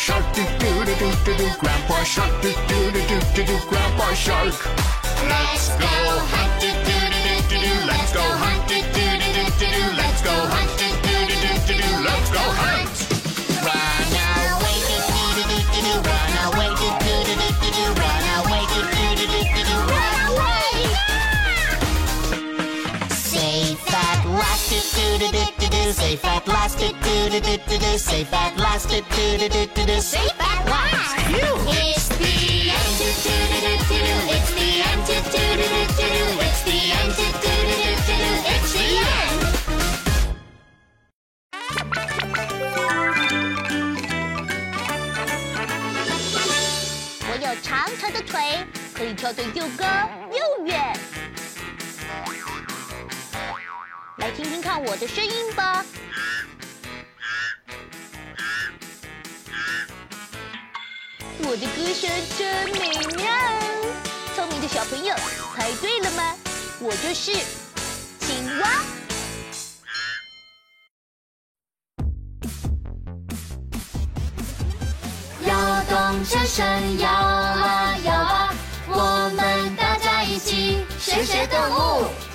shark, do do do do do do. Grandpa shark, do do do do do do. Grandpa shark. Let's go hunt, do do do do do. Let's go hunt, do do do do do. Let's go hunt, do do do do do. Let's go hunt. Run away do do do do do. Run away do do do do do. Run away do do do do do. Run away. Safe at last do do do do do. Safe at last do do do do do. Safe at last do do do do do do. Safe at last. It's the end do do do do do do. It's the end do do do do do do. It's the end do do do do do do. It's the end. 我有长长的腿，可以跳得又高又远。来听听看我的声音吧。我的歌声真美妙，聪明的小朋友猜对了吗？我就是青蛙。摇动着身摇啊摇啊，我们大家一起学学动物。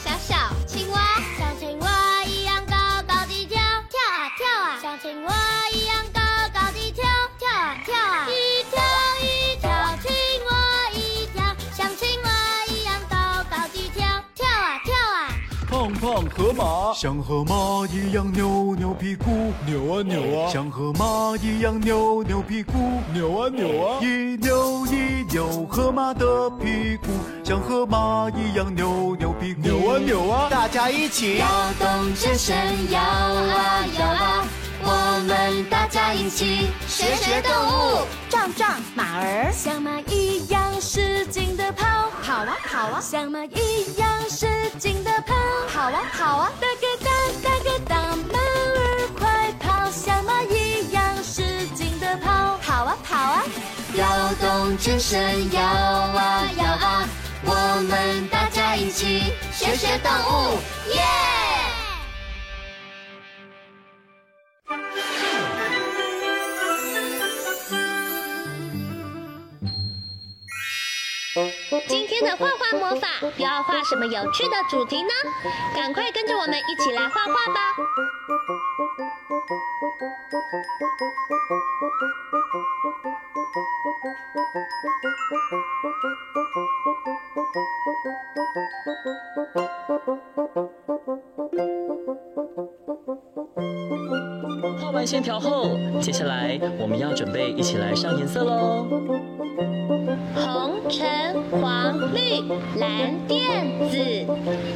像河马一样扭扭屁股，扭啊扭啊，像河马一样扭扭屁股，扭啊扭啊，一扭一扭河马的屁股，像河马一样扭扭屁股，扭啊扭啊，大家一起摇动着身摇啊摇啊，我们大家一起学学动物。壮壮马儿，像马一样使劲的跑，跑啊跑啊，像马一样使劲的跑，跑啊跑啊，大哥大，大哥大，马儿快跑，像马一样使劲的跑，跑啊跑啊，摇动着身摇啊摇啊，我们大家一起学学动物，耶！天的画画魔法又要画什么有趣的主题呢？赶快跟着我们一起来画画吧！画完线条后，接下来我们要准备一起来上颜色喽。红、橙、黄、绿、蓝、靛、紫，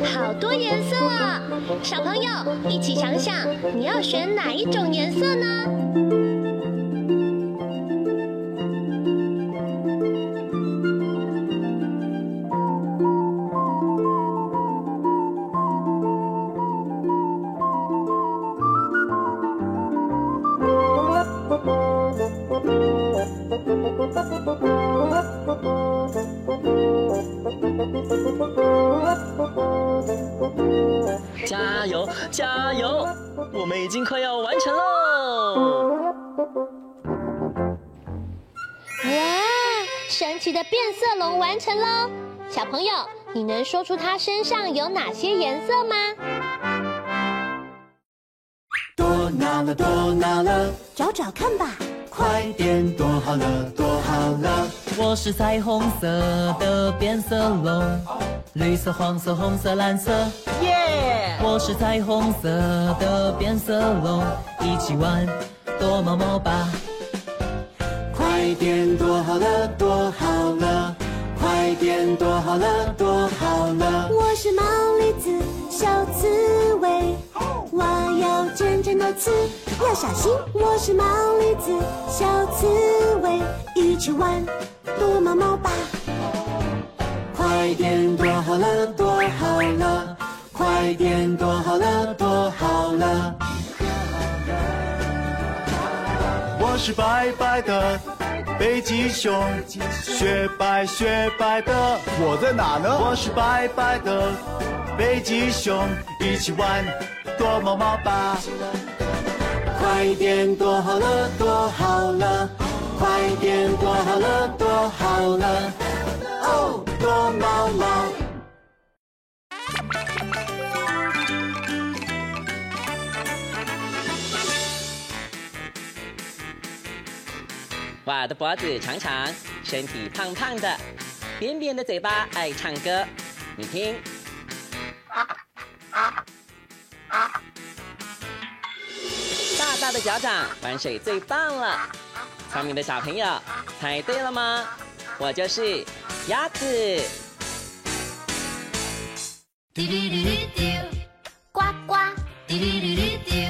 好多颜色啊！小朋友一起想想，你要选哪一种颜色呢？加油，加油！我们已经快要完成喽！哇，神奇的变色龙完成喽！小朋友，你能说出它身上有哪些颜色吗？多拿了，多拿了，找找看吧。快点躲好了，躲好了。我是彩虹色的变色龙，绿色、黄色、红色、蓝色，耶！我是彩虹色的变色龙，一起玩躲猫猫吧。快点躲好了，躲好了。快点躲好了，躲好了。我是毛栗子，小刺猬，我要尖尖的刺，要小心。我是毛驴子，小刺猬，一起玩躲猫猫吧。快点躲好了，躲好了。快点躲好了，躲好了。我是白白的北极熊，雪白雪白的，我在哪呢？我是白白的北极熊，一起玩躲猫猫吧！快点躲好了，躲好了，快点躲好了，躲好了，哦，躲猫猫。我的脖子长长，身体胖胖的，扁扁的嘴巴爱唱歌。你听，的脚掌玩水最棒了。聪明的小朋友，猜对了吗？我就是鸭子。呱呱，嘟嘟嘟嘟嘟，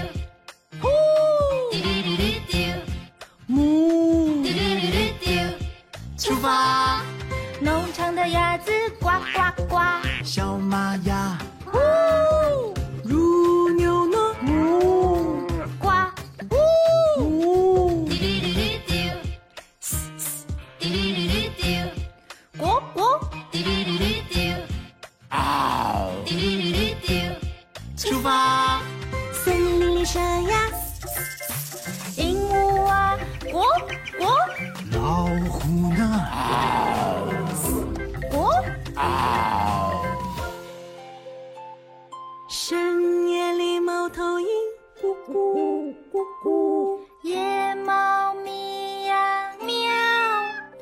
咕咕咕咕，夜猫咪呀，喵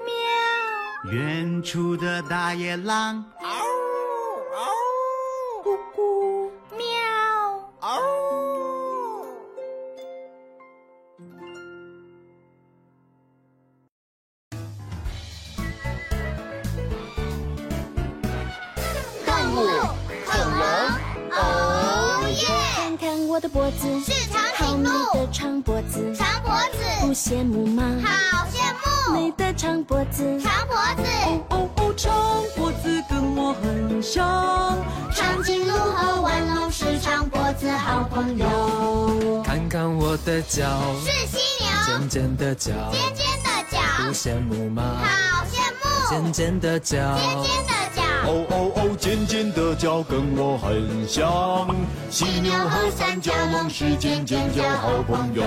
喵，远处的大野狼嗷嗷，咕咕喵，动物恐龙，哦耶！看看我的脖子，的长脖子，长脖子不子，羡慕吗？好羡慕，美的长脖子，长脖子，哦哦，长脖子跟我很像。长颈鹿和腕龙是长脖子好朋友，看看我的脚，是犀牛，尖尖的脚，尖尖的不角，羡慕吗？好羡慕，尖尖的脚，尖尖的角，哦哦哦，尖尖的角跟我很像。犀牛和三角龙是尖尖角好朋友。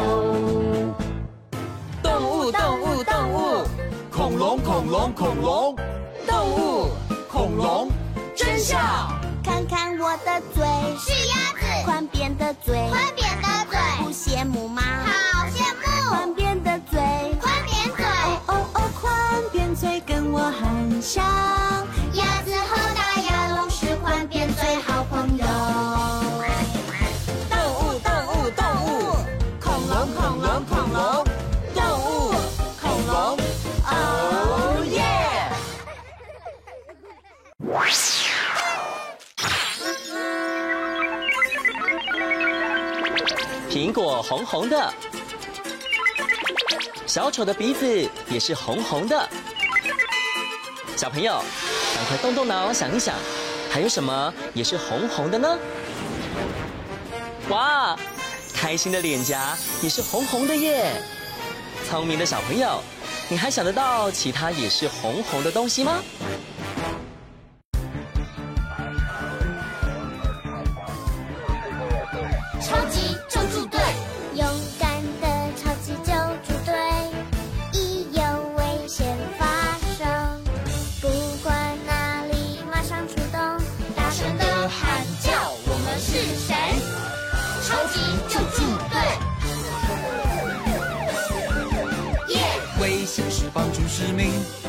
动物动物动物，恐龙恐龙恐龙动物恐龙，真相。看看我的嘴，是鸭子，宽扁的嘴，宽扁的嘴不，羡慕吗？好羡慕，宽扁的嘴，宽扁嘴，哦哦，宽扁嘴跟我很像。红红的，小丑的鼻子也是红红的。小朋友，赶快动动脑想一想，还有什么也是红红的呢？哇，开心的脸颊也是红红的耶！聪明的小朋友，你还想得到其他也是红红的东西吗？超级 me.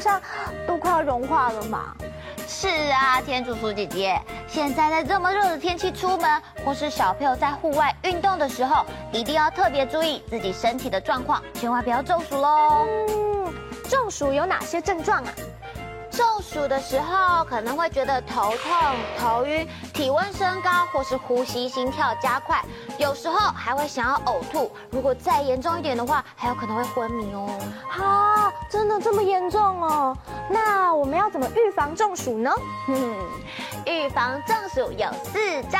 上都快要融化了嘛？是啊，天竺鼠姐姐，现在在这么热的天气出门，或是小朋友在户外运动的时候，一定要特别注意自己身体的状况，千万不要中暑喽。嗯，中暑有哪些症状啊？中暑的时候可能会觉得头痛、头晕、体温升高，或是呼吸、心跳加快，有时候还会想要呕吐。如果再严重一点的话，还有可能会昏迷哦。啊，真的这么严重哦？那我们要怎么预防中暑呢？嗯，预防中暑有四招。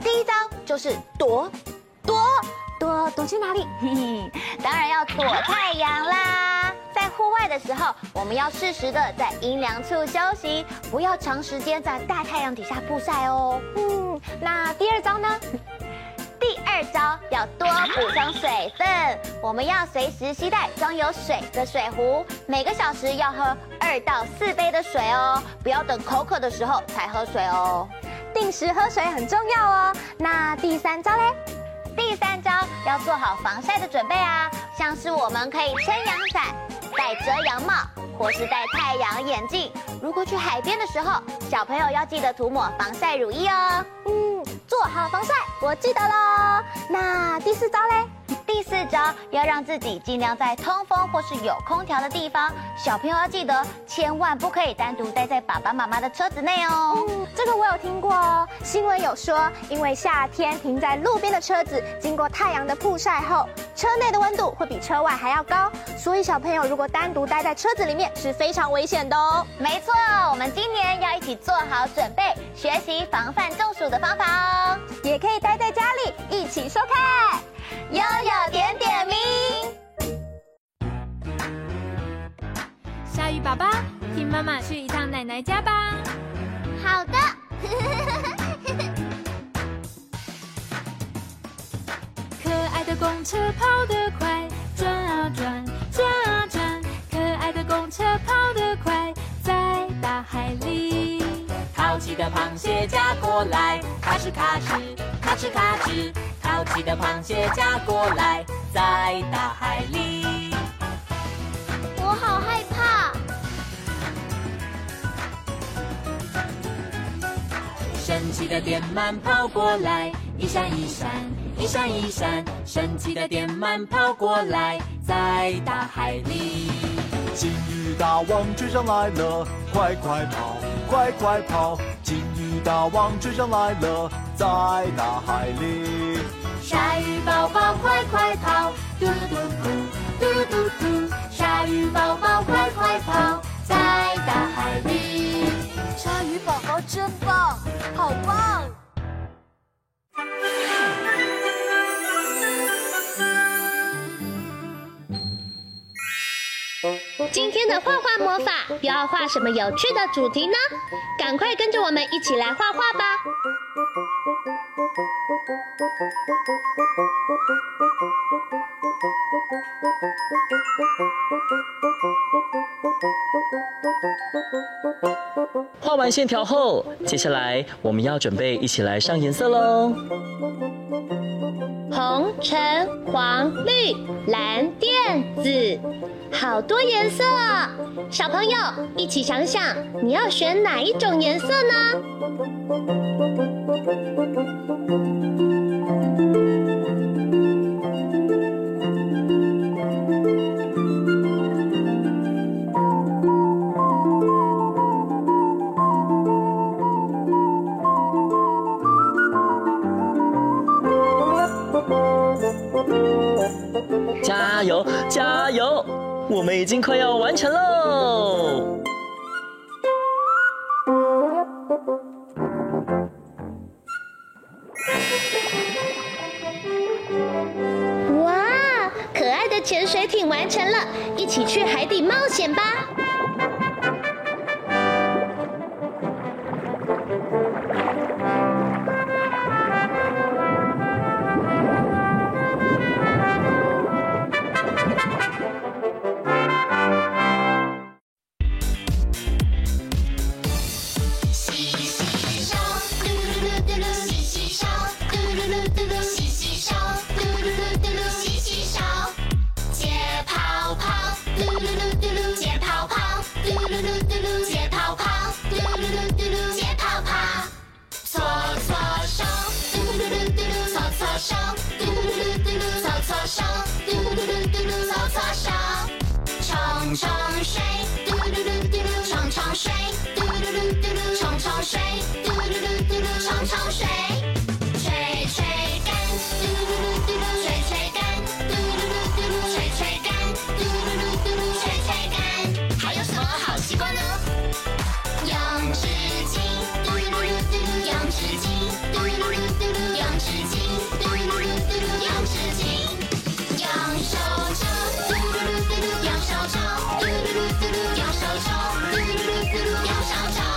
第一招就是躲，躲，躲，躲去哪里？嘿嘿，当然要躲太阳啦。在户外的时候，我们要适时的在阴凉处休息，不要长时间在大太阳底下曝晒哦。嗯，那第二招呢？第二招要多补充水分，我们要随时携带装有水的水壶，每个小时要喝二到四杯的水哦，不要等口渴的时候才喝水哦。定时喝水很重要哦。那第三招嘞？第三招要做好防晒的准备啊，像是我们可以撑阳伞。戴遮阳帽，或是戴太阳眼镜。如果去海边的时候，小朋友要记得涂抹防晒乳液哦。嗯，做好防晒，我记得喽。那第四招嘞？第四招要让自己尽量在通风或是有空调的地方。小朋友要记得，千万不可以单独待在爸爸妈妈的车子内哦。嗯，这个我有听过哦。新闻有说，因为夏天停在路边的车子，经过太阳的曝晒后，车内的温度会比车外还要高，所以小朋友如果单独待在车子里面是非常危险的哦。没错，我们今年要一起做好准备，学习防范中暑的方法哦。也可以待在家里一起收看。悠悠点点名，鲨鱼宝宝，听妈妈去一趟奶奶家吧。好的。可爱的公车跑得快，转啊转，转啊转。可爱的公车跑得快，在大海里。淘气的螃蟹夹过来，咔哧咔哧，咔哧咔哧。淘气的螃蟹夹过来，在大海里。我好害怕。神奇的电鳗跑过来，一闪一闪，一闪一闪。神奇的电鳗跑过来，在大海里。金鱼大王追上来了，快快跑，快快跑！大王追上来了，在大海里。鲨鱼宝宝快快跑，嘟噜嘟嘟，嘟噜嘟噜。鲨鱼宝宝快快跑，在大海里。鲨鱼宝宝真天的画画魔法又要画什么有趣的主题呢？赶快跟着我们一起来画画吧！画完线条后，接下来我们要准备一起来上颜色喽。红、橙、黄、绿、蓝、靛、子，好多颜色！小朋友一起想想，你要选哪一种颜色呢？加油，加油！我们已经快要完成喽！哇，可爱的潜水艇完成了，一起去海底冒险吧！冲水。吹吹干，嘟噜嘟噜嘟噜，吹吹干，嘟噜嘟噜嘟噜，吹吹干，嘟噜嘟噜嘟噜，吹吹干。还有什么好习惯呢？用纸巾，嘟噜嘟噜嘟噜，用纸巾，嘟噜嘟噜嘟噜，用纸巾，嘟噜嘟噜嘟噜，用纸巾。用手肘，嘟噜嘟噜嘟噜，用手肘，嘟噜嘟噜嘟噜，用手肘，嘟噜嘟噜嘟噜，用手肘。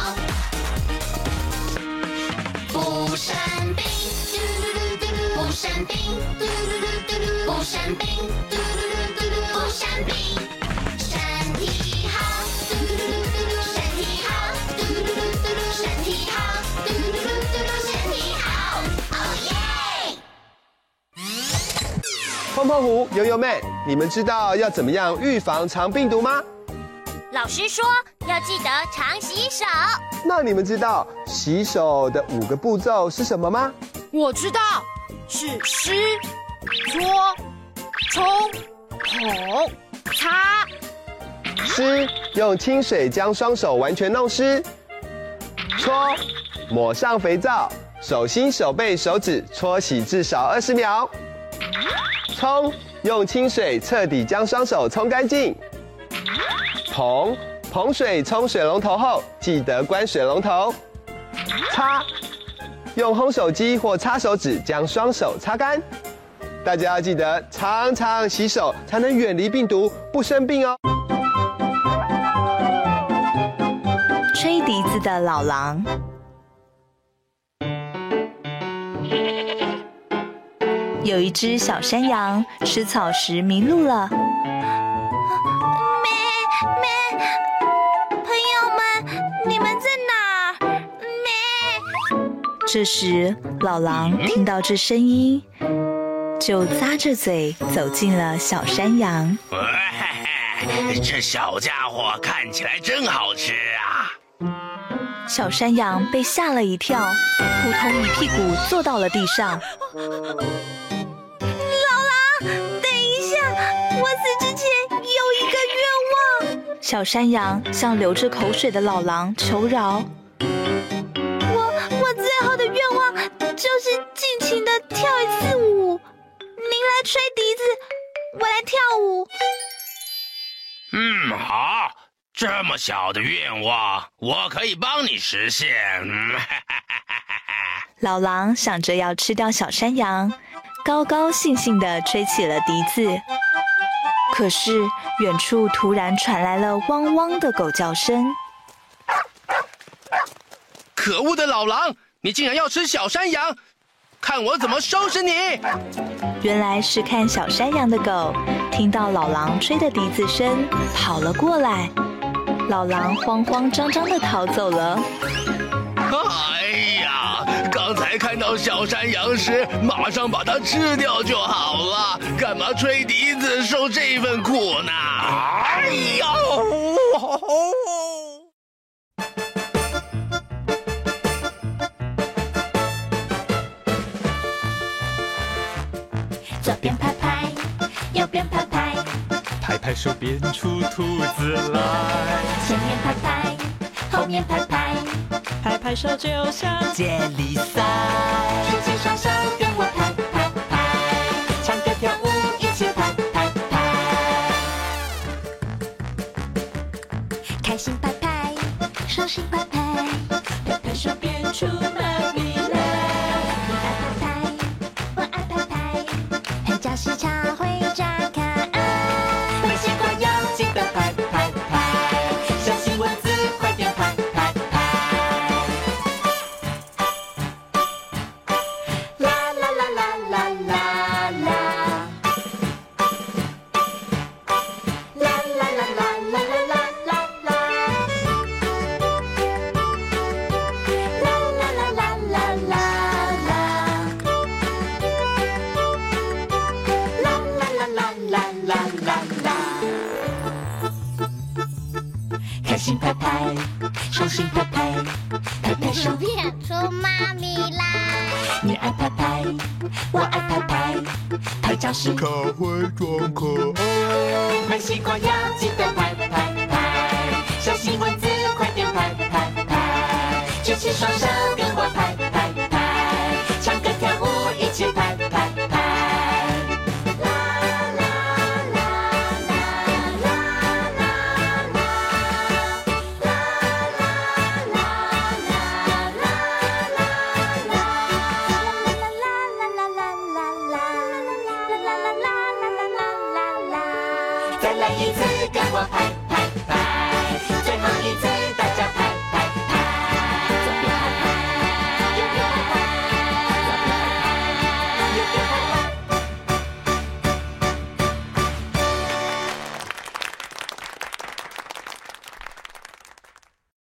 嘟噜噜嘟噜，不生病，嘟噜噜嘟噜，不生病。身体好，嘟噜噜嘟噜，身体好，嘟噜嘟噜嘟噜，身体好，嘟噜嘟噜嘟噜，身体好。哦耶！碰碰胡、游游妹，你们知道要怎么样预防肠病毒吗？老师说要记得常洗手。那你们知道洗手的五个步骤是什么吗？我知道，是湿、搓、冲、捧、擦。湿，用清水将双手完全弄湿。搓，抹上肥皂，手心、手背、手指搓洗至少二十秒。冲，用清水彻底将双手冲干净。捧，捧水冲水龙头后，记得关水龙头。擦，用烘手机或擦手纸将双手擦干。大家要记得常常洗手，才能远离病毒，不生病哦。吹笛子的老狼。有一只小山羊吃草时迷路了。咩咩，这时，老狼听到这声音，就咂着嘴走进了小山羊。这小家伙看起来真好吃啊！小山羊被吓了一跳，扑通一屁股坐到了地上。老狼，等一下，我死之前有一个愿望。小山羊向流着口水的老狼求饶。就是尽情的跳一次舞。您来吹笛子，我来跳舞。嗯，好，这么小的愿望，我可以帮你实现。老狼想着要吃掉小山羊，高高兴兴地吹起了笛子。可是远处突然传来了汪汪的狗叫声。可恶的老狼，你竟然要吃小山羊！看我怎么收拾你！原来是看小山羊的狗听到老狼吹的笛子声跑了过来，老狼慌慌张张的逃走了。哎呀，刚才看到小山羊时，马上把它吃掉就好了，干嘛吹笛子受这份苦呢？哎呀！左边拍拍，右边拍拍，拍拍手变出兔子来。前面拍拍，后面拍拍，拍拍手就像接力赛。举起双手跟我拍拍。拍，唱歌跳舞一起拍拍。拍，开心拍拍，手心拍拍，拍拍。手变出举起双手跟我拍，